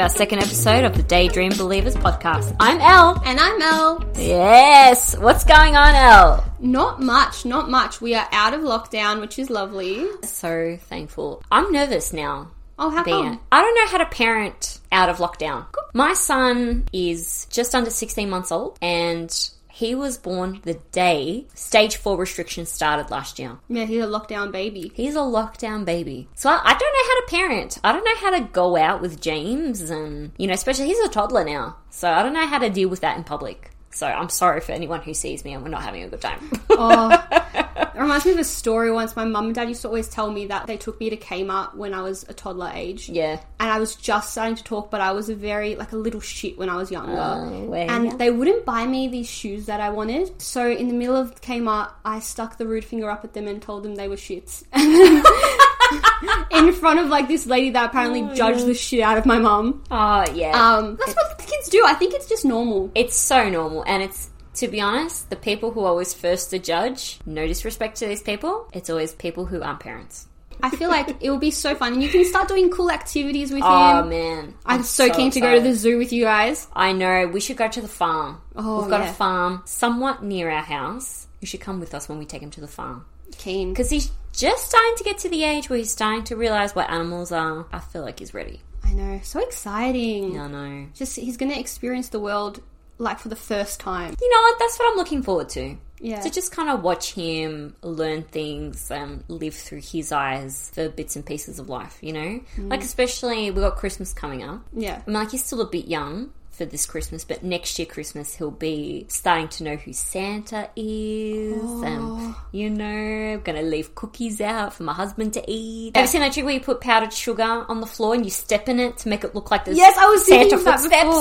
Welcome back to our second episode of the Daydream Believers podcast. I'm Elle. And I'm Mel. Yes. What's going on, Elle? Not much, not much. We are out of lockdown, which is lovely. So thankful. I'm nervous now. Oh, how come? I don't know how to parent out of lockdown. My son is just under 16 months old and he was born the day stage 4 restrictions started last year. Yeah, he's a lockdown baby. He's a lockdown baby. So I, I don't know how to parent. I don't know how to go out with James and, you know, especially he's a toddler now. So I don't know how to deal with that in public. So I'm sorry for anyone who sees me and we're not having a good time. Oh, it reminds me of a story once. My mum and dad used to always tell me that they took me to Kmart when I was a toddler age. yeah. And I was just starting to talk, but I was a very, like a little shit when I was younger. Oh, well, and yeah. they wouldn't buy me these shoes that I wanted. So in the middle of Kmart, I stuck the rude finger up at them and told them they were shits. in front of like this lady that apparently judged the shit out of my mum. Oh, yeah. Um, that's what kids do. I think it's just normal. It's so normal, and it's to be honest, the people who are always first to judge. No disrespect to these people. It's always people who aren't parents. I feel like it will be so fun, and you can start doing cool activities with Oh him. Oh man, I'm so, keen to go to the zoo with you guys. I know. We should go to the farm. Oh, We've got yeah. a farm somewhat near our house. You should come with us when we take him to the farm Keen. because he's just starting to get to the age where he's starting to realize what animals are. I feel like he's ready. I know, so exciting. I know. Just he's gonna experience the world like for the first time. You know what? That's what I'm looking forward to. Yeah. To just kind of watch him learn things and live through his eyes for bits and pieces of life, you know? Mm. Like, especially, we've got Christmas coming up. Yeah. I mean, like, he's still a bit young for this Christmas, but next year, Christmas, he'll be starting to know who Santa is. And, you know, I'm going to leave cookies out for my husband to eat. Have you seen that trick where you put powdered sugar on the floor and you step in it to make it look like there's Yes, I was Santa thinking of that footsteps?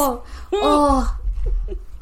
Hmm. oh.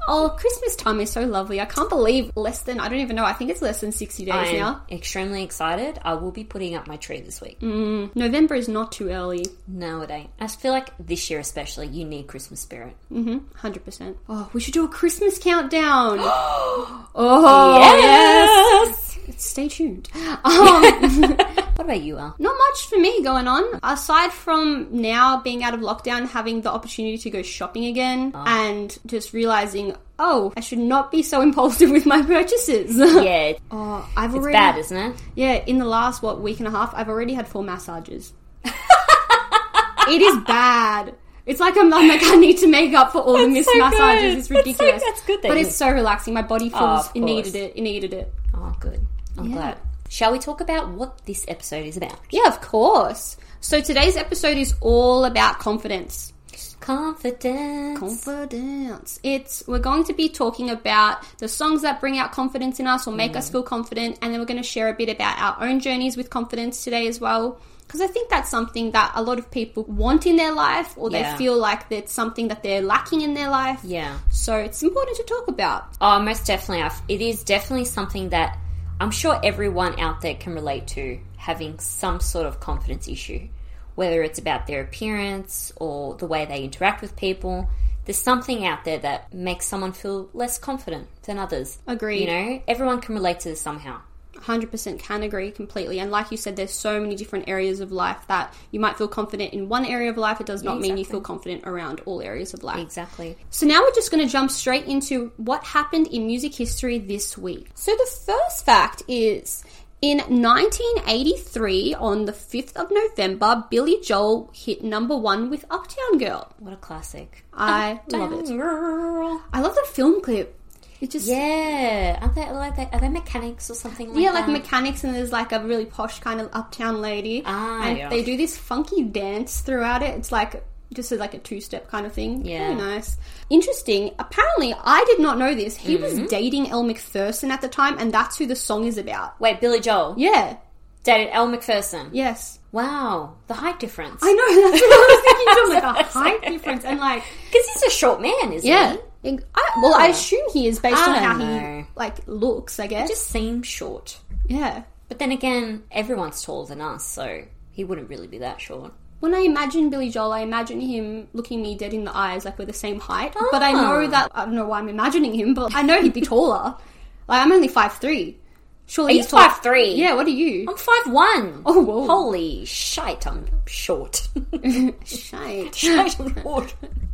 Oh, Christmas time is so lovely. I can't believe less than, I don't even know, I think it's less than 60 days I am now. extremely excited. I will be putting up my tree this week. Mm, November is not too early. No, it ain't. I feel like this year especially, you need Christmas spirit. Mm hmm. 100%. Oh, we should do a Christmas countdown. oh, Yes! yes. Stay tuned. Um, What about you, Al? not much for me going on. Aside from now being out of lockdown, having the opportunity to go shopping again, oh. and just realizing, oh, I should not be so impulsive with my purchases. Yeah, oh, I've it's already. bad, isn't it? Yeah, in the last, what, week and a half, I've already had four massages. it is bad. It's like I'm, I'm like I need to make up for all the missed so massages. good. It's That's so- ridiculous. that's good that But it's so relaxing. My body oh, feels Oh, it needed it. It needed it. Oh, good. I'm Yeah. glad. Shall we talk about what this episode is about? Yeah, of course. So today's episode is all about confidence. Confidence. Confidence. It's we're going to be talking about the songs that bring out confidence in us or make Mm. us feel confident, and then we're going to share a bit about our own journeys with confidence today as well. Because I think that's something that a lot of people want in their life, or they Yeah. feel like that's something that they're lacking in their life. yeah. So it's important to talk about. Oh, most definitely. It is definitely something that I'm sure everyone out there can relate to having some sort of confidence issue, whether it's about their appearance or the way they interact with people. There's something out there that makes someone feel less confident than others. Agreed. You know, everyone can relate to this somehow. 100% can agree completely. And like you said, there's so many different areas of life that you might feel confident in one area of life. It does not mean you feel confident around all areas of life. Exactly. So now we're just going to jump straight into what happened in music history this week. So the first fact is in 1983, on the 5th of November, Billy Joel hit number one with Uptown Girl. What a classic. I love it. Girl. I love the film clip. It just Yeah. Aren't they like they, are they mechanics or something like yeah, that? like mechanics, and there's like a really posh kind of uptown lady, Ah, and yeah. they do this funky dance throughout it. It's like just like a two step kind of thing. Yeah. Very nice. Interesting. Apparently, I did not know this. He Mm-hmm. was dating Elle Macpherson at the time, and that's who the song is about. Wait, Billy Joel Yeah. dated Elle Macpherson. Yes. Wow, the height difference. I know. That's what I was thinking. too. Like a height difference, and like Because he's a short man, isn't yeah. he? I, well, I assume he is based I on don't how know. he like looks. I guess. He Just seems short. yeah. But then again, everyone's taller than us, so he wouldn't really be that short. When I imagine Billy Joel, I imagine him looking me dead in the eyes, like we're the same height. But I Ah. know that I don't know why I'm imagining him, but I know he'd be taller. Like I'm only five three. Surely he's tall- five three? Yeah, what are you? I'm five one. Oh, whoa. Holy shite! I'm short. Shite. shite, I'm short.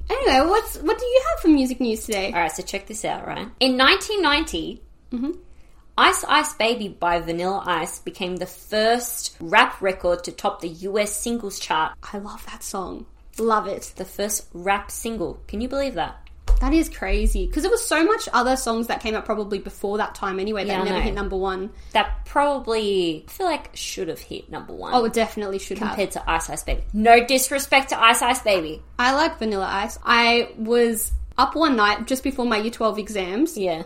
Anyway, what's what do you have for music news today? All right, so check this out. Right in 1990, mm-hmm. Ice Ice Baby by Vanilla Ice became the first rap record to top the US singles chart. I love that song. Love it. The first rap single. Can you believe that? That is crazy because there was so much other songs that came out probably before that time anyway that Yeah, I never know. hit number one. That probably I feel like should have hit number one. Oh, it definitely should have. compared to Ice Ice Baby. No disrespect to Ice Ice Baby. I like Vanilla Ice. I was up one night just before my year 12 exams Yeah,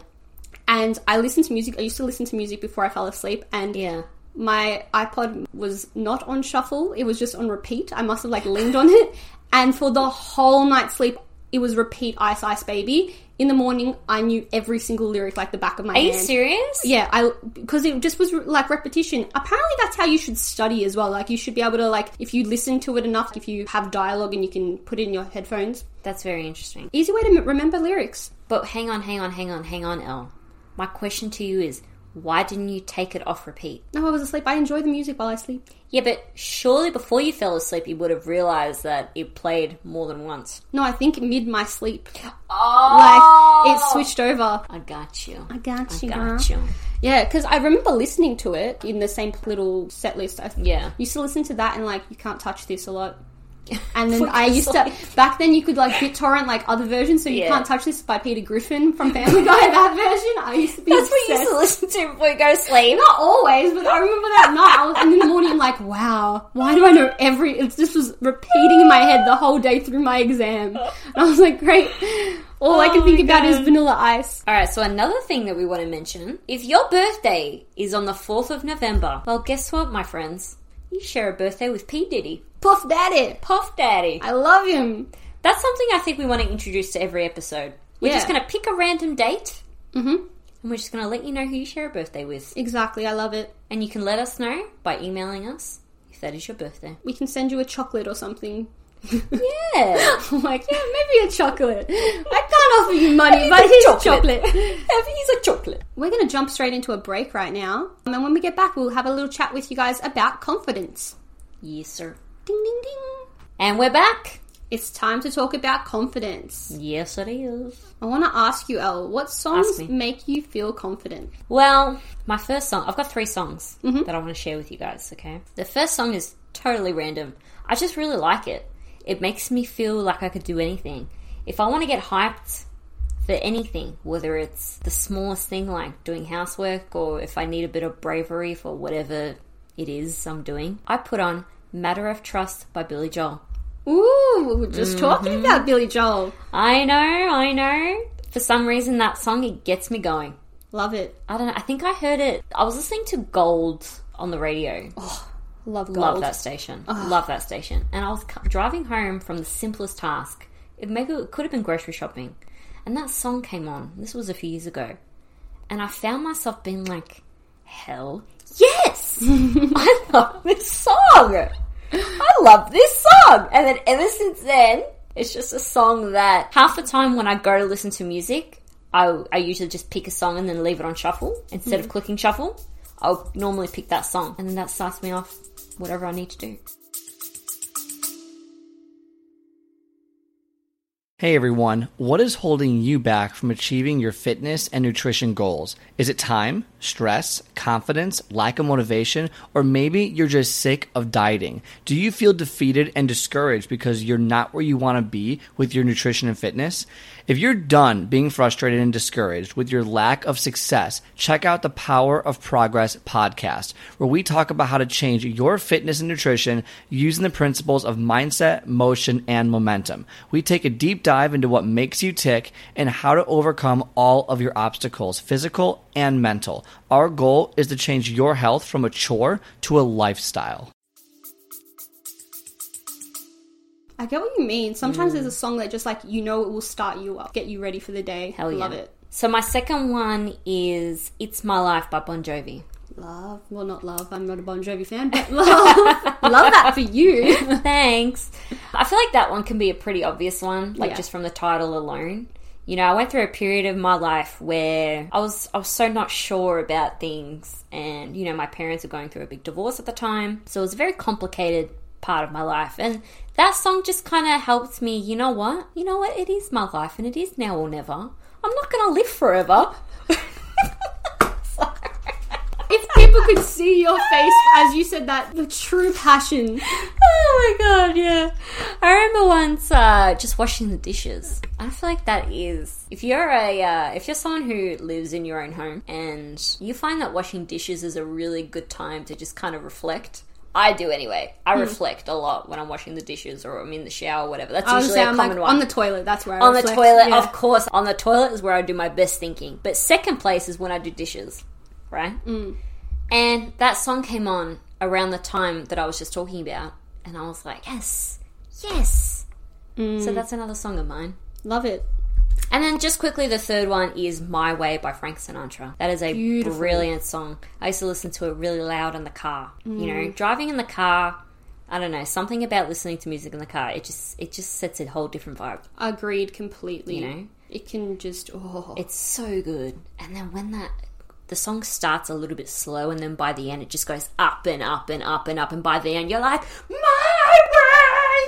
and I listened to music. I used to listen to music before I fell asleep and yeah. my iPod was not on shuffle. It was just on repeat. I must have like leaned on it. And for the whole night's sleep, it was repeat Ice Ice Baby. In the morning, I knew every single lyric like the back of my Are you hand. serious? Yeah, I because it just was like repetition. Apparently, that's how you should study as well. Like you should be able to like if you listen to it enough, if you have dialogue and you can put it in your headphones. That's very interesting. Easy way to m- remember lyrics. But hang on, hang on, hang on, hang on, Elle. My question to you is why didn't you take it off repeat? No, I was asleep. I enjoy the music while I sleep. Yeah, but surely before you fell asleep, you would have realized that it played more than once. No, I think mid my sleep, Oh, like it switched over. I got you. I got you, I got you. Yeah, because I remember listening to it in the same little set list. I Yeah. used to listen to that and like you can't touch this a lot. And then I used to back then you could like BitTorrent like other versions, so you Yeah. can't touch this by Peter Griffin from Family Guy. that version, I used to be. That's what you used obsessed. to listen to before you go to sleep. Not always, but I remember that night. I was, and in the morning, I'm like, wow, why do I know every? It's, this was repeating in my head the whole day through my exam. And I was like, great. All I oh can Oh think my about is God. Vanilla Ice. All right, so another thing that we want to mention if your birthday is on the 4th of November, well, guess what, my friends? You share a birthday with P. Diddy. Puff Daddy. Puff Daddy. I love him. That's something I think we want to introduce to every episode. We're just going to pick a random date hmm and we're just going to let you know who you share a birthday with. Exactly, I love it. And you can let us know by emailing us if that is your birthday. We can send you a chocolate or something. Yeah. I'm like, yeah, maybe a chocolate. I can't offer you money, but here's a chocolate. He's a chocolate. We're going to jump straight into a break right now. And then when we get back, we'll have a little chat with you guys about confidence. Yes, sir. Ding, ding, ding. And we're back. It's time to talk about confidence. Yes, it is. I want to ask you, Elle, what songs make you feel confident? Well, my first song, I've got three songs mm-hmm. that I want to share with you guys, okay? The first song is totally random. I just really like it. It makes me feel like I could do anything. If I want to get hyped for anything, whether it's the smallest thing like doing housework or if I need a bit of bravery for whatever it is I'm doing, I put on Matter of Trust by Billy Joel. Ooh, just talking Mm-hmm. about Billy Joel. I know, I know. For some reason, that song, it gets me going. Love it. I don't know. I think I heard it. I was listening to Gold on the radio. Love gold. Love that station. Love that station. And I was driving home from the simplest task. It maybe it could have been grocery shopping, and that song came on. This was a few years ago, and I found myself being like, "Hell yes! I love this song. I love this song." And then ever since then, it's just a song that half the time when I go to listen to music, I, I usually just pick a song and then leave it on shuffle instead of hmm. clicking shuffle. I'll normally pick that song, and then that starts me off whatever I need to do. Hey everyone, what is holding you back from achieving your fitness and nutrition goals? Is it time, stress, confidence, lack of motivation, or maybe you're just sick of dieting? Do you feel defeated and discouraged because you're not where you want to be with your nutrition and fitness? If you're done being frustrated and discouraged with your lack of success, check out the Power of Progress podcast, where we talk about how to change your fitness and nutrition using the principles of mindset, motion, and momentum. We take a deep dive into what makes you tick and how to overcome all of your obstacles, physical and mental. Our goal is to change your health from a chore to a lifestyle. I get what you mean. Sometimes there's mm. a song that just like you know it will start you up, get you ready for the day. Hell yeah. Love it. So my second one is "It's My Life" by Bon Jovi. Love. Well, not love. I'm not a Bon Jovi fan, but love. love that for you. Thanks. I feel like that one can be a pretty obvious one, like Yeah. just from the title alone. You know, I went through a period of my life where I was I was so not sure about things and you know, my parents were going through a big divorce at the time. So it was a very complicated part of my life. And that song just kind of helped me, you know what? You know what? It is my life and it is now or never. I'm not going to live forever. Could see your face as you said that, the true passion. Oh my god, yeah. I remember once uh, just washing the dishes. I feel like that is if you're a uh, if you're someone who lives in your own home and you find that washing dishes is a really good time to just kind of reflect. I do anyway. I Hmm. reflect a lot when I'm washing the dishes or I'm in the shower or whatever. That's usually a I'm common like one. on the toilet. That's where I on the toilet, yeah. of course. On the toilet is where I do my best thinking. But second place is when I do dishes, right? Mm. And that song came on around the time that I was just talking about, and I was like, yes, yes. Mm. So that's another song of mine. Love it. And then just quickly, the third one is My Way by Frank Sinatra. That is a Beautiful. brilliant song. I used to listen to it really loud in the car. You Mm. know, driving in the car. I don't know, something about listening to music in the car. It just it just sets a whole different vibe. Agreed completely. You know? it can just oh, It's so good. And then when that the song starts a little bit slow and then by the end it just goes up and up and up and up and by the end you're like, My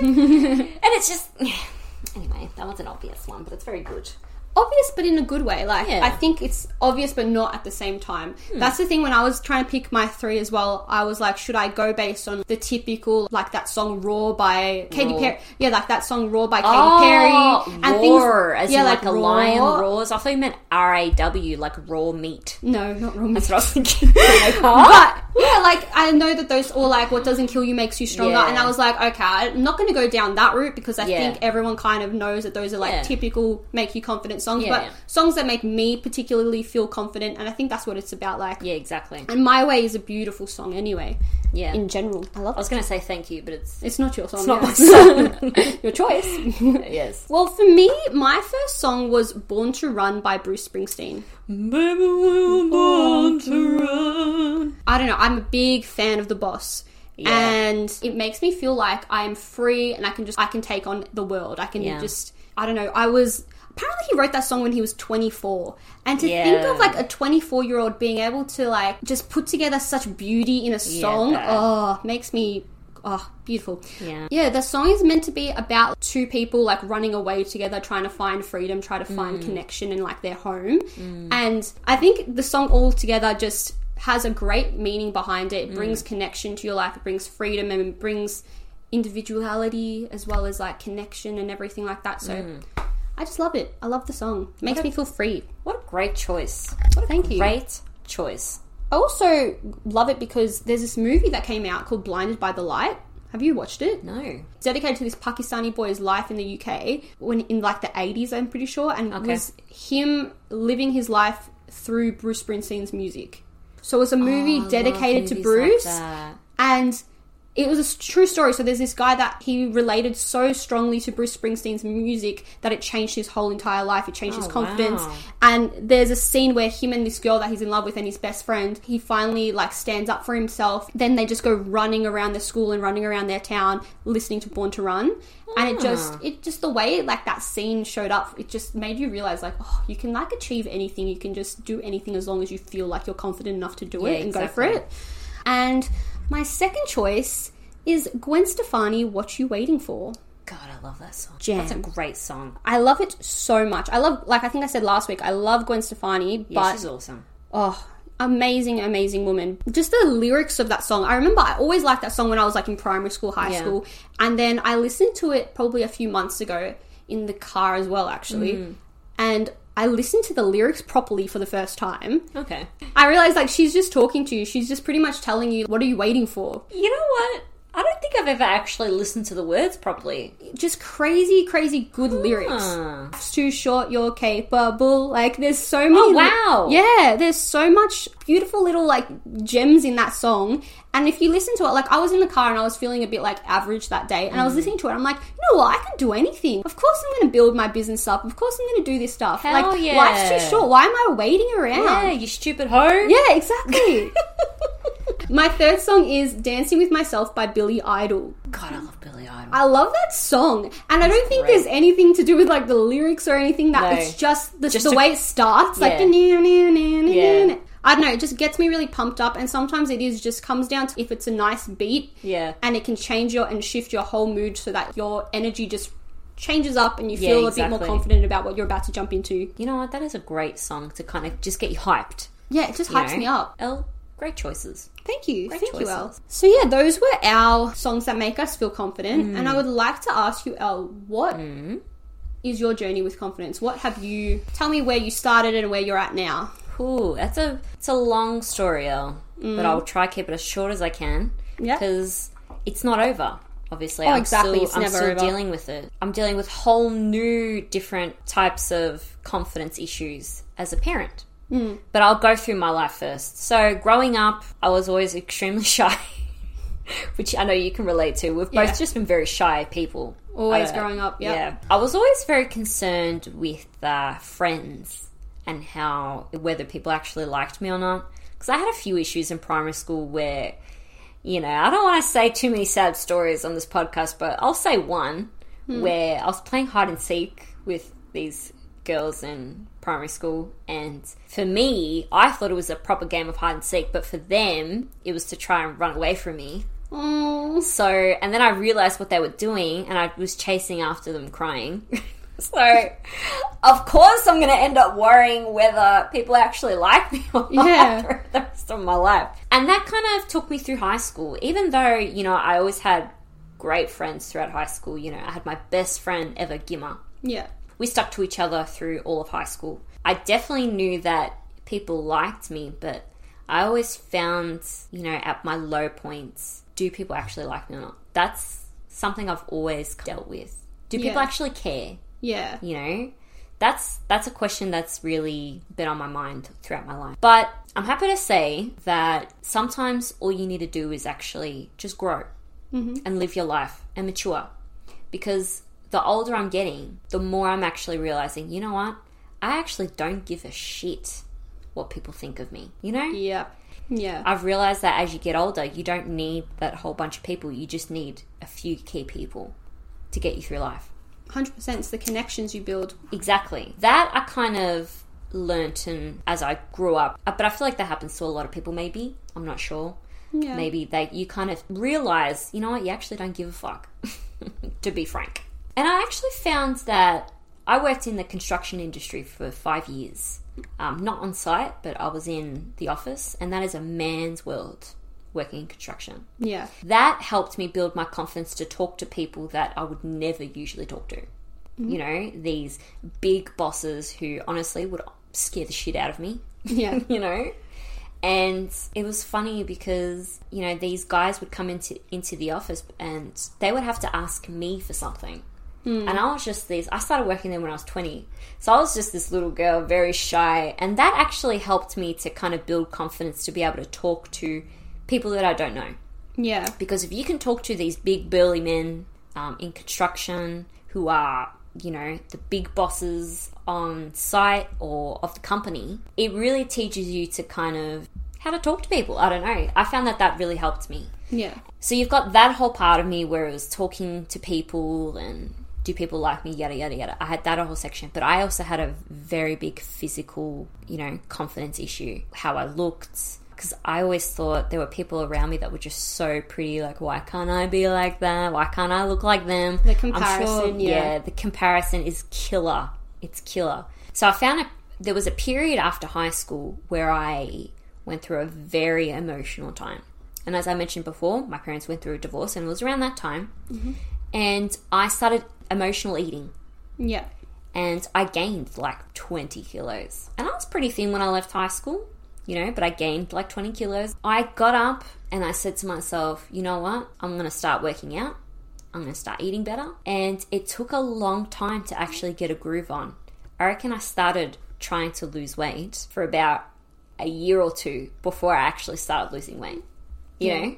way And it's just anyway, that was an obvious one, but it's very good. Obvious, but in a good way. Like Yeah. I think it's obvious, but not at the same time. Hmm. That's the thing. When I was trying to pick my three as well, I was like, should I go based on the typical like that song "Raw" by Katy Perry? Yeah, like that song "Raw" by Katy Oh, Perry roar, as yeah, in like, a Raw. lion roars. I thought you meant R A W, like raw meat. No, not raw meat That's what I was thinking. like? But yeah, like I know that those all like what doesn't kill you makes you stronger, Yeah. and I was like, okay, I'm not going to go down that route because I Yeah. think everyone kind of knows that those are like Yeah. typical make you confident songs, but songs that make me particularly feel confident, and I think that's what it's about. Like, Yeah, exactly. and My Way is a beautiful song anyway. Yeah. In general, I love I was going to say thank you, but it's It's not your song. it's not my song. your choice. yes. well, for me, my first song was "Born to Run" by Bruce Springsteen. Baby, we were born to run. I don't know. I'm a big fan of the boss. Yeah. And it makes me feel like I am free and I can just I can take on the world. I can Yeah. just I don't know. I was apparently he wrote that song when he was 24. And to Yeah. think of like a 24-year-old being able to like just put together such beauty in a song, that. oh, makes me oh, beautiful. Yeah. Yeah, the song is meant to be about two people like running away together, trying to find freedom, try to find mm. connection in like their home. Mm. And I think the song altogether just has a great meaning behind it. It brings mm. connection to your life, it brings freedom and it brings individuality as well as like connection and everything like that. So I just love it. I love the song. It makes me feel free. What a great choice. What a Thank you. great choice. I also love it because there's this movie that came out called Blinded by the Light. Have you watched it? No. It's dedicated to this Pakistani boy's life in the UK when in like the 80s, I'm pretty sure, and it was him living his life through Bruce Springsteen's music. So it was a movie Oh, dedicated to Bruce, Like and it was a true story. So there's this guy that he related so strongly to Bruce Springsteen's music that it changed his whole entire life. It changed his Oh, confidence. wow. And there's a scene where him and this girl that he's in love with and his best friend, he finally like stands up for himself. Then they just go running around the school and running around their town, listening to Born to Run. And it just, ah. it just the way like that scene showed up, it just made you realize like, oh, you can like achieve anything. You can just do anything as long as you feel like you're confident enough to do Yeah, it and go for it. And my second choice is Gwen Stefani, What You Waiting For? God, I love that song. Jam. That's a great song. I love it so much. I love, like I think I said last week, I love Gwen Stefani, Yeah, but she's awesome. oh, amazing, amazing woman. Just the lyrics of that song. I remember I always liked that song when I was like in primary school, high Yeah. school, and then I listened to it probably a few months ago in the car as well, actually, Mm. and. I listened to the lyrics properly for the first time. Okay. I realized like she's just talking to you. She's just pretty much telling you, what are you waiting for? You know what? I don't think I've ever actually listened to the words properly. just crazy, crazy good ah. lyrics. It's too short, you're capable. Like, there's so oh, many. Oh, wow. yeah, there's so much beautiful little, like, gems in that song. And if you listen to it, like, I was in the car and I was feeling a bit, like, average that day. And I Mm. was listening to it. I'm like, you know what? I can do anything. Of course I'm going to build my business up. Of course I'm going to do this stuff. Hell like, yeah. life's too short. Why am I waiting around? Yeah, you stupid hoe. Yeah, exactly. My third song is Dancing with Myself by Billy Idol. God, I love Billy Idol. I love that song, and I don't think great. there's anything to do with like the lyrics or anything. That No. it's just the, Just the way it starts, like Yeah. the na- na- na- na- Yeah. I don't know. It just gets me really pumped up, and sometimes it is just comes down to if it's a nice beat, Yeah. and it can change your and shift your whole mood so that your energy just changes up and you Yeah, feel a bit more confident about what you're about to jump into. You know what? That is a great song to kind of just get you hyped. Yeah, it just you hypes know? me up. Elle, great choices. Thank you. Great Thank you, choices. Elle. So yeah, those were our songs that make us feel confident. Mm. And I would like to ask you, Elle, what is your journey with confidence? What have you tell me where you started and where you're at now? Ooh, that's a it's a long story, Elle, but I'll try to keep it as short as I can. Mm. Yeah. because it's not over. Obviously, Oh, I'm exactly, Still, I'm still over. dealing with it. I'm dealing with whole new, different types of confidence issues as a parent. Hmm. But I'll go through my life first. So, growing up, I was always extremely shy, which I know you can relate to. We've Yeah. both just been very shy people. Always Uh, growing up, yep. Yeah. I was always very concerned with uh, friends and how whether people actually liked me or not. Because I had a few issues in primary school where, you know, I don't want to say too many sad stories on this podcast, but I'll say one hmm. where I was playing hide and seek with these girls in primary school, and for me, I thought it was a proper game of hide and seek, but for them, it was to try and run away from me. Oh, So, and then I realized what they were doing, and I was chasing after them crying. so, of course, I'm going to end up worrying whether people actually like me or not Yeah. for the rest of my life. And that kind of took me through high school, even though, you know, I always had great friends throughout high school. You know, I had my best friend ever, Gimmer yeah. we stuck to each other through all of high school. I definitely knew that people liked me, but I always found, you know, at my low points, do people actually like me or not? That's something I've always dealt with. Do people Yeah. actually care? Yeah. You know? That's that's a question that's really been on my mind throughout my life. But I'm happy to say that sometimes all you need to do is actually just grow mm-hmm. and live your life and mature. Because the older I'm getting, the more I'm actually realizing, you know what? I actually don't give a shit what people think of me. You know? Yeah. Yeah. I've realized that as you get older, you don't need that whole bunch of people. You just need a few key people to get you through life. 100% it's the connections you build. Exactly. That I kind of learnt and as I grew up. Uh, But I feel like that happens to a lot of people maybe. I'm not sure. Yeah. Maybe they you kind of realize, you know what, you actually don't give a fuck. to be frank. And I actually found that I worked in the construction industry for five years. Um, not on site, but I was in the office, and that is a man's world working in construction. Yeah. That helped me build my confidence to talk to people that I would never usually talk to. You mm-hmm. know, these big bosses who honestly would scare the shit out of me Yeah. you know and it was funny because you know these guys would come into into the office and they would have to ask me for something hmm. and i was just this i started working there when i was 20 so i was just this little girl very shy and that actually helped me to kind of build confidence to be able to talk to people that i don't know. Yeah. because if you can talk to these big burly men um, in construction who are you know the big bosses on site or of the company it really teaches you to kind of how to talk to people. I don't know. I found that that really helped me. Yeah. so you've got that whole part of me where it was talking to people and do people like me? yada yada yada. I had that whole section. But i also had a very big physical you know confidence issue how i looked because I always thought there were people around me that were just so pretty. Like, why can't I be like that? Why can't I look like them? The comparison, yeah. the comparison is killer. It's killer. So I found a, there was a period after high school where I went through a very emotional time. And as I mentioned before, my parents went through a divorce, and it was around that time. Mm-hmm. And I started emotional eating Yeah. and I gained like 20 kilos. And I was pretty thin when I left high school, you know, but I gained like 20 kilos. I got up and I said to myself, you know what? I'm going to start working out. I'm going to start eating better. And it took a long time to actually get a groove on. I reckon I started trying to lose weight for about a year or two before I actually started losing weight, you Yeah. know?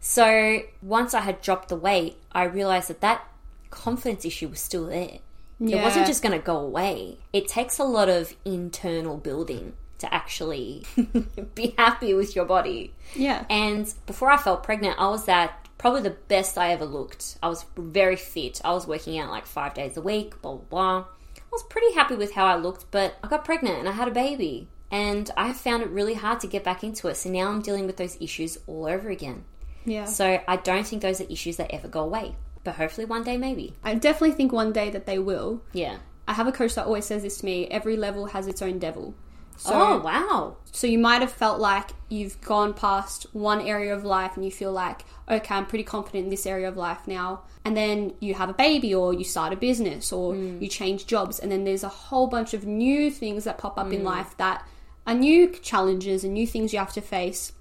So once I had dropped the weight, I realized that that confidence issue was still there. It wasn't just going to go away. It takes a lot of internal building to actually be happy with your body. Yeah. And before I felt pregnant, I was at probably the best I ever looked. I was very fit. I was working out like five days a week, blah, blah, blah. I was pretty happy with how I looked, but I got pregnant and I had a baby. And I have found it really hard to get back into it. So now I'm dealing with those issues all over again. Yeah. So I don't think those are issues that ever go away. But hopefully one day, maybe. I definitely think one day that they will. Yeah. I have a coach that always says this to me every level has its own devil. So, oh, wow. so you might have felt like you've gone past one area of life and you feel like, okay, I'm pretty confident in this area of life now. And then you have a baby or you start a business or you change jobs. And then there's a whole bunch of new things that pop up in life that are new challenges and new things you have to face.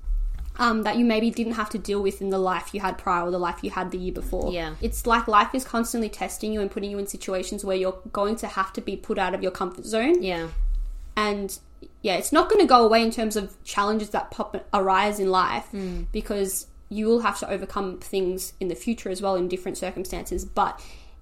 Um, that you maybe didn't have to deal with in the life you had prior or the life you had the year before. Yeah. It's like life is constantly testing you and putting you in situations where you're going to have to be put out of your comfort zone Yeah. And yeah, it's not going to go away in terms of challenges that pop arise in life Hmm. because you will have to overcome things in the future as well in different circumstances. But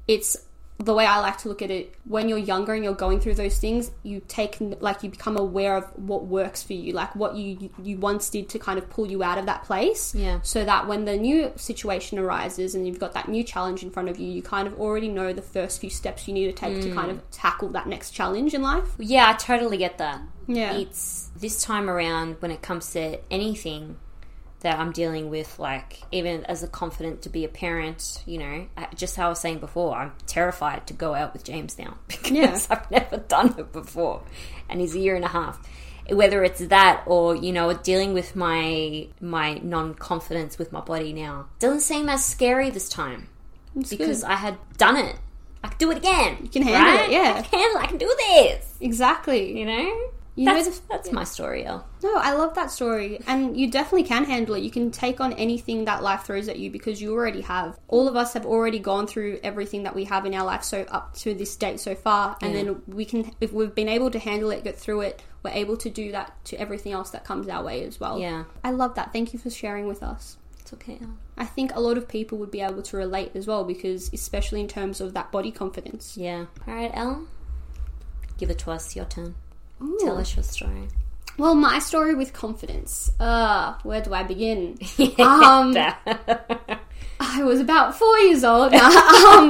it's the way I like to look at it. When you're younger and you're going through those things, you take like you become aware of what works for you, like what you you once did to kind of pull you out of that place. Yeah. So that when the new situation arises and you've got that new challenge in front of you, you kind of already know the first few steps you need to take to kind mm. of tackle that next challenge in life. Yeah, I totally get that. Yeah. It's this time around when it comes to anything that I'm dealing with, like even as a confident to be a parent, you know, just how I was saying before, I'm terrified to go out with James now because Yeah. I've never done it before, and he's a year and a half. Whether it's that or you know dealing with my my non confidence with my body now doesn't seem as scary this time because I had done it. I can do it again. You can handle it, yeah. I can handle. it. I can do this. Exactly. You know, You know that's, the- that's my story, El. No, I love that story. And you definitely can handle it. You can take on anything that life throws at you because you already have. All of us have already gone through everything that we have in our life so up to this date so far. And Yeah. then we can if we've been able to handle it, get through it, we're able to do that to everything else that comes our way as well. Yeah. I love that. Thank you for sharing with us. It's okay. I think a lot of people would be able to relate as well because especially in terms of that body confidence. Yeah. All right, El. Give it to us. Your turn. Ooh. Tell us your story. Well, my story with confidence. Uh, where do I begin? Um, I was about four years old. Um,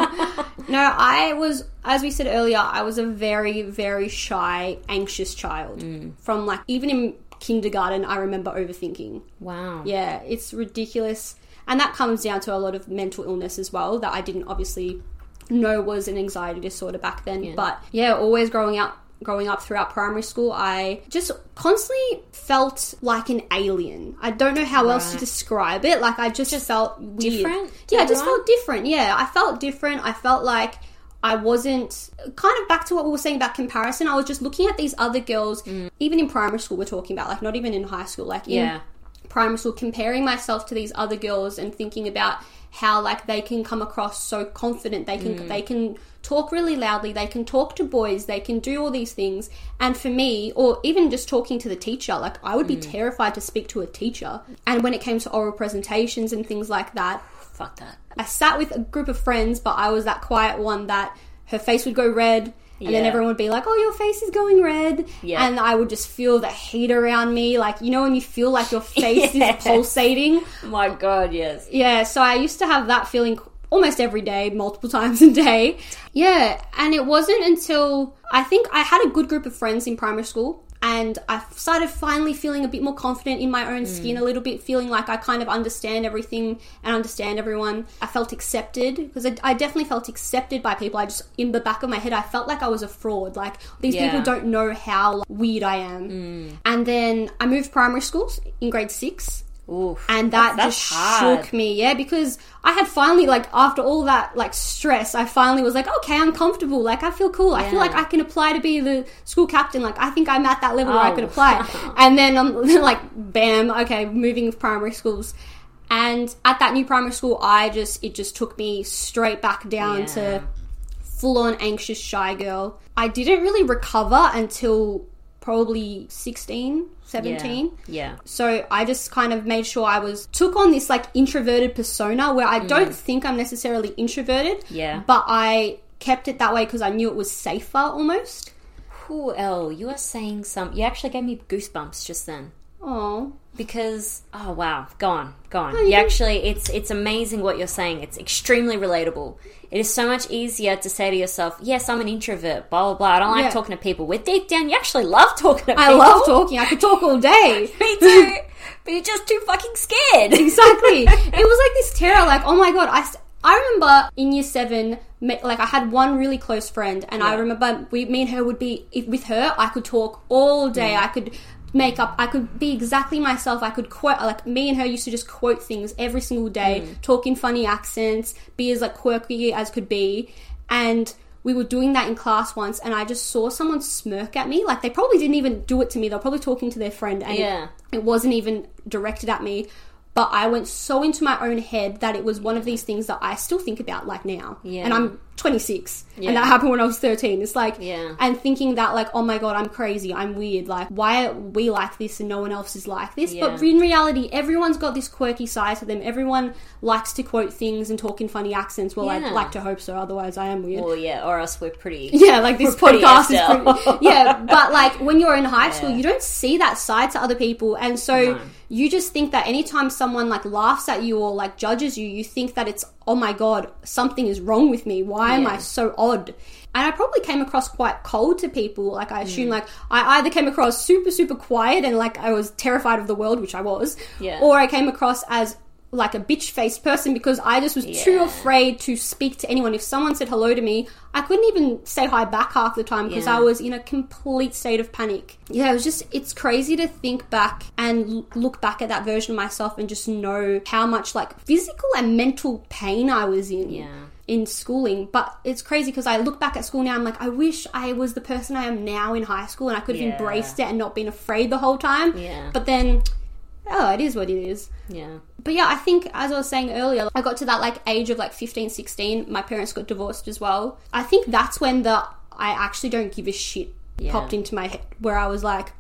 no, I was, as we said earlier, I was a very, very shy, anxious child. From like, even in kindergarten, I remember overthinking. wow. Yeah, it's ridiculous. And that comes down to a lot of mental illness as well that I didn't obviously know was an anxiety disorder back then. But yeah, always growing up growing up throughout primary school, I just constantly felt like an alien. I don't know how else to describe it. Like I just, felt weird. different Yeah, I just felt different. Yeah, I felt different. I felt like I wasn't kind of back to what we were saying about comparison. I was just looking at these other girls, even in primary school, we're talking about, like not even in high school, like in Yeah. Primary school comparing myself to these other girls and thinking about how like they can come across so confident. They can mm. they can talk really loudly. They can talk to boys. They can do all these things. And for me or even just talking to the teacher like I would be mm. terrified to speak to a teacher. And when it came to oral presentations and things like that Fuck that. I sat with a group of friends but I was that quiet one that her face would go red and then everyone would be like, "Oh, your face is going red," Yeah. and I would just feel the heat around me, like you know when you feel like your face Yes. is pulsating. My God, yes. Yeah, so I used to have that feeling almost every day, multiple times a day. Yeah, and it wasn't until I think I had a good group of friends in primary school. And I started finally feeling a bit more confident in my own skin, mm. a little bit feeling like I kind of understand everything and understand everyone. I felt accepted because I, I definitely felt accepted by people. I just, in the back of my head, I felt like I was a fraud. Like these Yeah. people don't know how like, weird I am. Mm. And then I moved primary schools in grade six Oof. and that That's- just hard. shook me yeah because i had finally like after all that like stress i finally was like okay i'm comfortable like i feel cool i feel like i can apply to be the school captain like i think i'm at that level where i Oh. could apply and then um, i'm like bam okay moving primary schools and at that new primary school i just it just took me straight back down Yeah. to full on anxious shy girl. I didn't really recover until probably 16, 17. Yeah. So I just kind of made sure I was took on this like introverted persona where I don't think I'm necessarily introverted. Mm. Yeah. But I kept it that way because I knew it was safer almost. Cool, Elle. You are saying some. You actually gave me goosebumps just then Oh, because oh wow, go on, go on. you you actually, it's it's amazing what you're saying. It's extremely relatable. It is so much easier to say to yourself, "Yes, I'm an introvert." Blah blah blah. I don't like Yeah. talking to people. With deep down, you actually love talking to people. I love talking. I could talk all day. Me too. but you're just too fucking scared. exactly. It was like this terror, like, oh my god, I, st- I remember in year seven, like, I had one really close friend, and I remember we, me and her would be, if, with her, I could talk all day. I could make up, I could be exactly myself. I could quote, like, me and her used to just quote things every single day, mm. talk in funny accents, be as, like, quirky as could be. And we were doing that in class once, and I just saw someone smirk at me. Like, they probably didn't even do it to me, they were probably talking to their friend, and Yeah. it wasn't even directed at me but i went so into my own head that it was one of these things that i still think about like now Yeah. and i'm 26 Yeah. and that happened when i was 13 it's like Yeah. and thinking that like oh my god i'm crazy i'm weird like why are we like this and no one else is like this Yeah. but in reality everyone's got this quirky side to them everyone likes to quote things and talk in funny accents well Yeah. i'd like to hope so otherwise i am weird well, yeah, or else we're pretty. yeah, like this podcast is pretty. Yeah, but like when you're in high school, you don't see that side to other people, and so No. you just think that anytime someone like laughs at you or like judges you, you think that it's oh my god, something is wrong with me. Why am Yeah. I so odd? And I probably came across quite cold to people. Like I Mm. assume, like I either came across super super quiet and like I was terrified of the world, which I was, Yeah. or I came across as like a bitch faced person because I just was too afraid to speak to anyone. If someone said hello to me, I couldn't even say hi back half the time because Yeah. I was in a complete state of panic. Yeah, it was just, it's crazy to think back and look back at that version of myself and just know how much like physical and mental pain I was in. Yeah. In schooling, but it's crazy because I look back at school now. I'm like, I wish I was the person I am now in high school, and I could have Yeah. embraced it and not been afraid the whole time. Yeah. But then, oh, it is what it is Yeah. but yeah, I think as I was saying earlier, I got to that like age of like 15, 16. My parents got divorced as well. I think that's when the I actually don't give a shit Yeah. popped into my head, where I was like,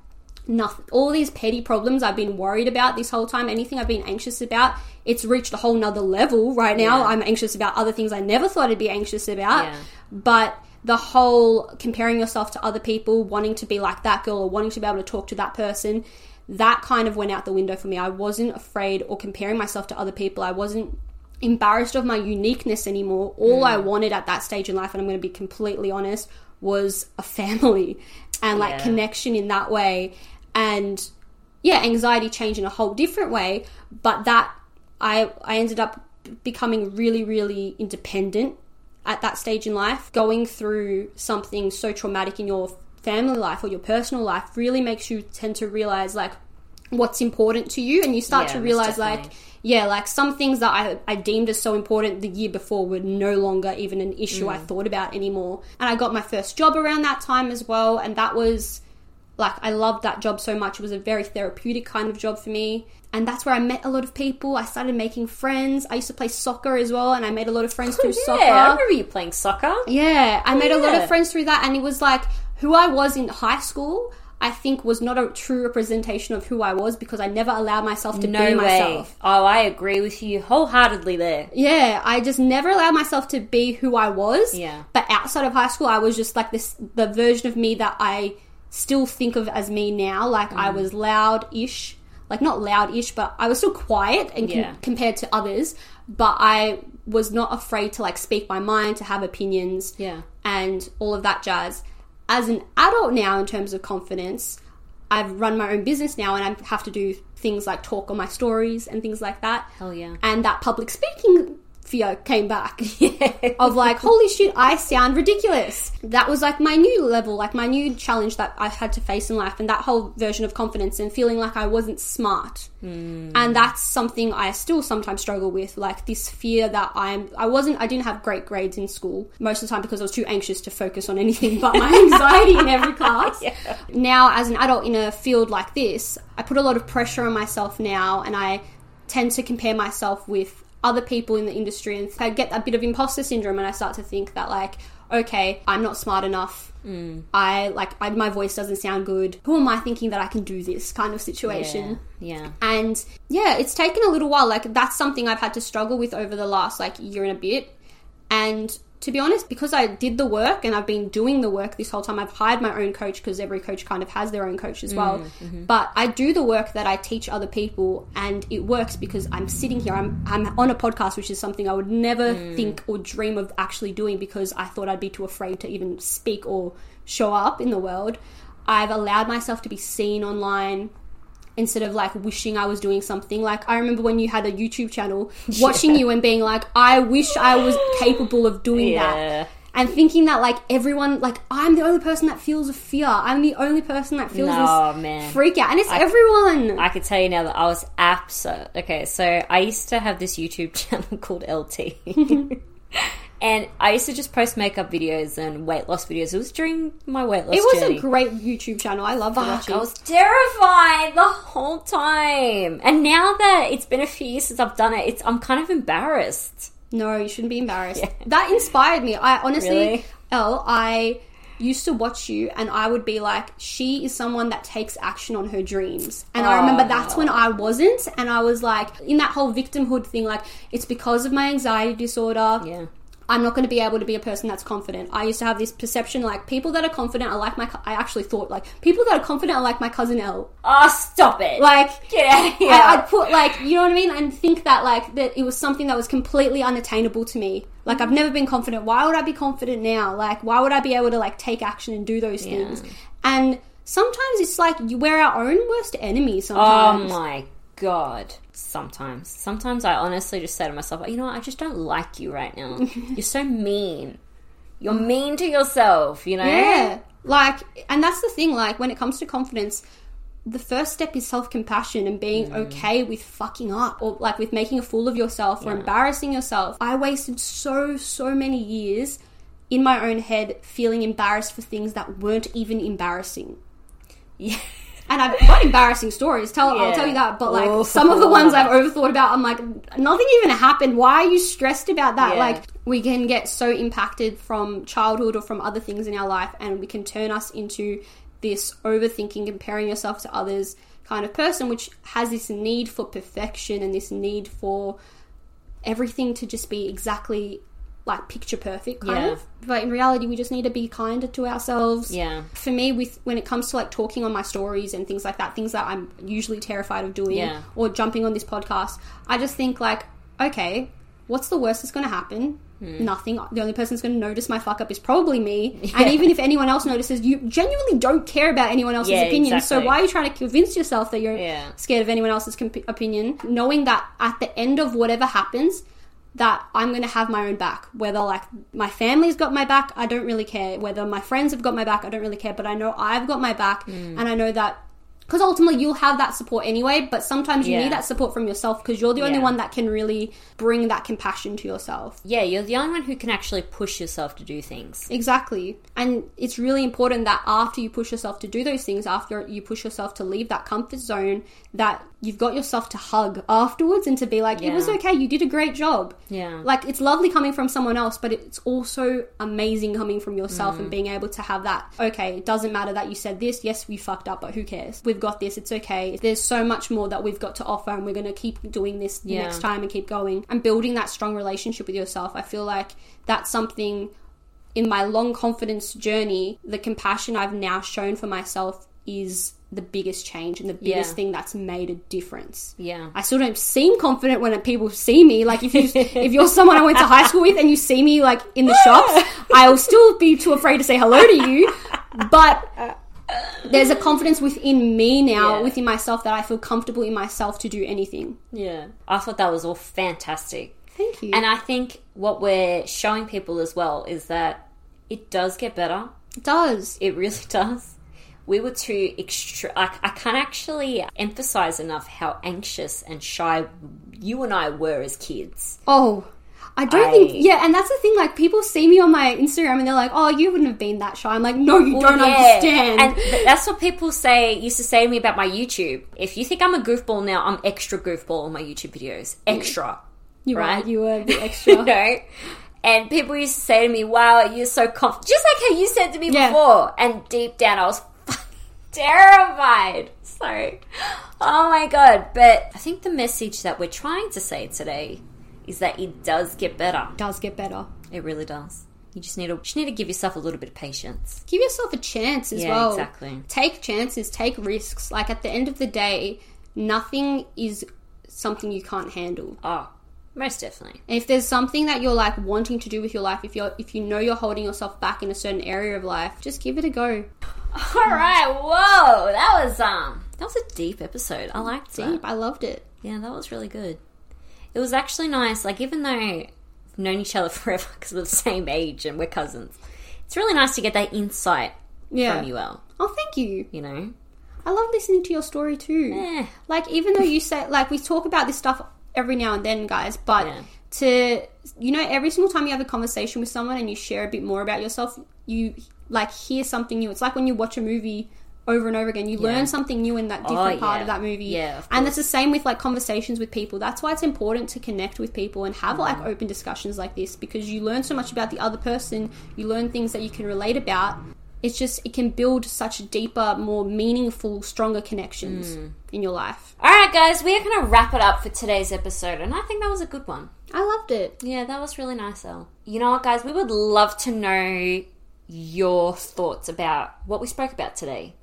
nothing. All these petty problems I've been worried about this whole time, anything I've been anxious about, it's reached a whole nother level right now. Yeah. I'm anxious about other things I never thought I'd be anxious about. Yeah. But the whole comparing yourself to other people, wanting to be like that girl or wanting to be able to talk to that person, that kind of went out the window for me. I wasn't afraid or comparing myself to other people. I wasn't embarrassed of my uniqueness anymore. All Mm. I wanted at that stage in life, and I'm going to be completely honest, was a family and like Yeah. connection in that way. And yeah, anxiety changed in a whole different way, but that I I ended up becoming really really independent at that stage in life. Going through something so traumatic in your family life or your personal life really makes you tend to realize like what's important to you and you start Yeah, to realize like yeah like some things that I, I deemed as so important the year before were no longer even an issue Mm. i thought about anymore and i got my first job around that time as well and that was like i loved that job so much it was a very therapeutic kind of job for me and that's where i met a lot of people i started making friends i used to play soccer as well and i made a lot of friends oh, through yeah, soccer I remember you playing soccer. yeah, I oh, made a lot of friends through that, and it was like who I was in high school. I think was not a true representation of who I was because I never allowed myself to No be way. myself. Oh, I agree with you wholeheartedly there. Yeah, I just never allowed myself to be who I was. Yeah. But outside of high school, I was just like this the version of me that I still think of as me now. Like I Mm. was loud-ish, like not loud-ish, but I was still quiet and com- compared to others. But I was not afraid to like speak my mind, to have opinions Yeah. and all of that jazz. As an adult now, in terms of confidence, I've run my own business now and I have to do things like talk on my stories and things like that. Hell yeah. And that public speaking fear came back of like, holy shit, I sound ridiculous. That was like my new level, like my new challenge that I had to face in life, and that whole version of confidence and feeling like I wasn't smart. Hmm. And that's something I still sometimes struggle with, like this fear that I'm. I wasn't. I didn't have great grades in school most of the time because I was too anxious to focus on anything but my anxiety in every class. Now, as an adult in a field like this, I put a lot of pressure on myself now, and I tend to compare myself with other people in the industry and I get a bit of imposter syndrome and I start to think that like okay I'm not smart enough. Mm. I like I, my voice doesn't sound good. Who am I thinking that I can do this kind of situation? Yeah. and yeah it's taken a little while. Like that's something I've had to struggle with over the last like year and a bit. And to be honest, because I did the work and I've been doing the work this whole time, I've hired my own coach because every coach kind of has their own coach as well. Mm, mm-hmm. But I do the work that I teach other people and it works because I'm sitting here, I'm, I'm on a podcast, which is something I would never mm. think or dream of actually doing because I thought I'd be too afraid to even speak or show up in the world. I've allowed myself to be seen online instead of like wishing I was doing something. Like I remember when you had a YouTube channel, watching you and being like, I wish I was capable of doing Yeah. that. And thinking that like everyone, like I'm the only person that feels a fear. I'm the only person that feels No, this man. freak out, and it's everyone. I could tell you now that I was absurd. Okay, so I used to have this YouTube channel called LT. and I used to just post makeup videos and weight loss videos. It was during my weight loss it was journey. a great YouTube channel. I loved Fuck, watching. I was terrified the whole time. And now that it's been a few years since I've done it, it's I'm kind of embarrassed. No, you shouldn't be embarrassed. That inspired me. I honestly, Really? Elle, I used to watch you and I would be like, she is someone that takes action on her dreams. And I remember that's when I wasn't. And I was like, in that whole victimhood thing, like, it's because of my anxiety disorder. Yeah. I'm not going to be able to be a person that's confident. I used to have this perception like people that are confident are like my. co- I actually thought like people that are confident are like my cousin Elle. Oh, stop it. Like Get out of here. I, I'd put like you know what I mean, and think that like that it was something that was completely unattainable to me. Like I've never been confident. Why would I be confident now? Like why would I be able to like take action and do those things? And sometimes it's like you we're our own worst enemy. oh Sometimes. my god. Sometimes. Sometimes I honestly just say to myself, you know what, I just don't like you right now. You're so mean. You're mean to yourself, you know? Yeah. Like, and that's the thing, like, when it comes to confidence, the first step is self compassion and being Mm. okay with fucking up or like with making a fool of yourself or embarrassing yourself. I wasted so, so many years in my own head feeling embarrassed for things that weren't even embarrassing. Yeah. And I've got embarrassing stories, tell, I'll tell you that, but like Oh. some of the ones I've overthought about, I'm like, nothing even happened. Why are you stressed about that? Yeah. Like, we can get so impacted from childhood or from other things in our life, and we can turn us into this overthinking, comparing yourself to others kind of person, which has this need for perfection and this need for everything to just be exactly like picture perfect kind Yeah. of but in reality we just need to be kinder to ourselves Yeah. for me with when it comes to like talking on my stories and things like that things that i'm usually terrified of doing Yeah. or jumping on this podcast i just think like okay what's the worst that's going to happen Hmm. nothing the only person that's going to notice my fuck up is probably me and even if anyone else notices you genuinely don't care about anyone else's Yeah, opinion so why are you trying to convince yourself that you're Yeah. scared of anyone else's comp- opinion knowing that at the end of whatever happens that I'm going to have my own back. Whether like my family's got my back, I don't really care. Whether my friends have got my back, I don't really care. But I know I've got my back, Mm. and I know that because ultimately you'll have that support anyway. But sometimes you Yeah. need that support from yourself because you're the only Yeah. one that can really bring that compassion to yourself. Yeah, you're the only one who can actually push yourself to do things. Exactly. And it's really important that after you push yourself to do those things, after you push yourself to leave that comfort zone, that you've got yourself to hug afterwards and to be like, it was okay, you did a great job. Yeah. Like, it's lovely coming from someone else, but it's also amazing coming from yourself Mm. and being able to have that, okay, it doesn't matter that you said this. Yes, we fucked up, but who cares? We've got this. It's okay. There's so much more that we've got to offer, and we're going to keep doing this Yeah. next time and keep going and building that strong relationship with yourself. I feel like that's something in my long confidence journey, the compassion I've now shown for myself is the biggest change and the biggest Yeah. thing that's made a difference. Yeah. I still don't seem confident when people see me. Like if you if you're someone I went to high school with and you see me like in the shops, I'll still be too afraid to say hello to you. But there's a confidence within me now, Yeah. within myself, that I feel comfortable in myself to do anything. Yeah. I thought that was all fantastic. Thank you. And I think what we're showing people as well is that it does get better. it does. It really does. We were too extra. I, I can't actually emphasize enough how anxious and shy you and I were as kids. Oh, I don't I- think. Yeah, and that's the thing. Like, people see me on my Instagram and they're like, "Oh, you wouldn't have been that shy." I'm like, "No, you don't Yeah. understand." And th- that's what people say used to say to me about my YouTube. If you think I'm a goofball now, I'm extra goofball on my YouTube videos. Extra. you right? are. You were the you extra. know? And people used to say to me, wow, you're so confident. Just like how you said to me Yeah. before. And deep down, I was terrified. So, oh my God. But I think the message that we're trying to say today is that it does get better. It does get better. It really does. You just need to just need to give yourself a little bit of patience. Give yourself a chance as Yeah, well. exactly. Take chances, take risks. Like at the end of the day, nothing is something you can't handle. Oh, most definitely. And if there's something that you're like wanting to do with your life, if you're if you know you're holding yourself back in a certain area of life, just give it a go. All right. Whoa, that was um, that was a deep episode. I liked that. Deep. I loved it. Yeah, that was really good. It was actually nice. Like, even though we've known each other forever because we're the same age and we're cousins, it's really nice to get that insight Yeah. from you, Elle. Oh, thank you. You know? I love listening to your story too. Eh. Like even though you say like we talk about this stuff every now and then, guys, but Yeah. to you know every single time you have a conversation with someone and you share a bit more about yourself, you like hear something new. It's like when you watch a movie over and over again, you learn something new in that different part yeah. of that movie. Yeah, of and it's the same with like conversations with people. That's why it's important to connect with people and have Mm. like open discussions like this because you learn so much about the other person. You learn things that you can relate about. It's just it can build such deeper, more meaningful, stronger connections Mm. in your life. All right, guys, we're going to wrap it up for today's episode, and I think that was a good one. I loved it. Yeah, that was really nice, Elle. You know what, guys? We would love to know your thoughts about what we spoke about today.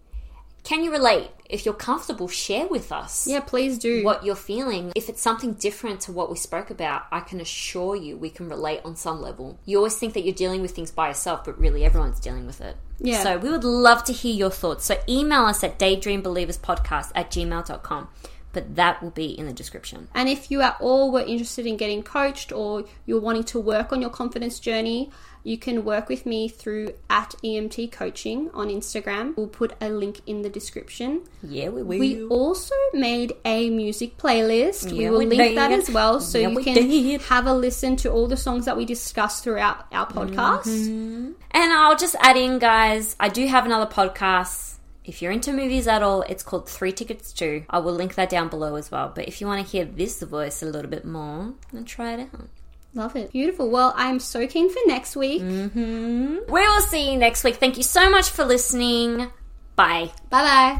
Can you relate? If you're comfortable, share with us. Yeah, please do. what you're feeling. If it's something different to what we spoke about, I can assure you we can relate on some level. You always think that you're dealing with things by yourself, but really everyone's dealing with it. Yeah. So we would love to hear your thoughts. So email us at daydreambelieverspodcast at gmail.com. But that will be in the description. And if you at all were interested in getting coached or you're wanting to work on your confidence journey, you can work with me through at EMT Coaching on Instagram. We'll put a link in the description. Yeah, we will. We also made a music playlist. we will we link that as well so Yeah, you we can did. have a listen to all the songs that we discussed throughout our podcast. Mm-hmm. And I'll just add in, guys, I do have another podcast. If you're into movies at all, it's called Three Tickets To. I will link that down below as well. But if you want to hear this voice a little bit more, then try it out. Love it. Beautiful. Well, I'm so keen for next week. Mm-hmm. We will see you next week. Thank you so much for listening. Bye. Bye bye.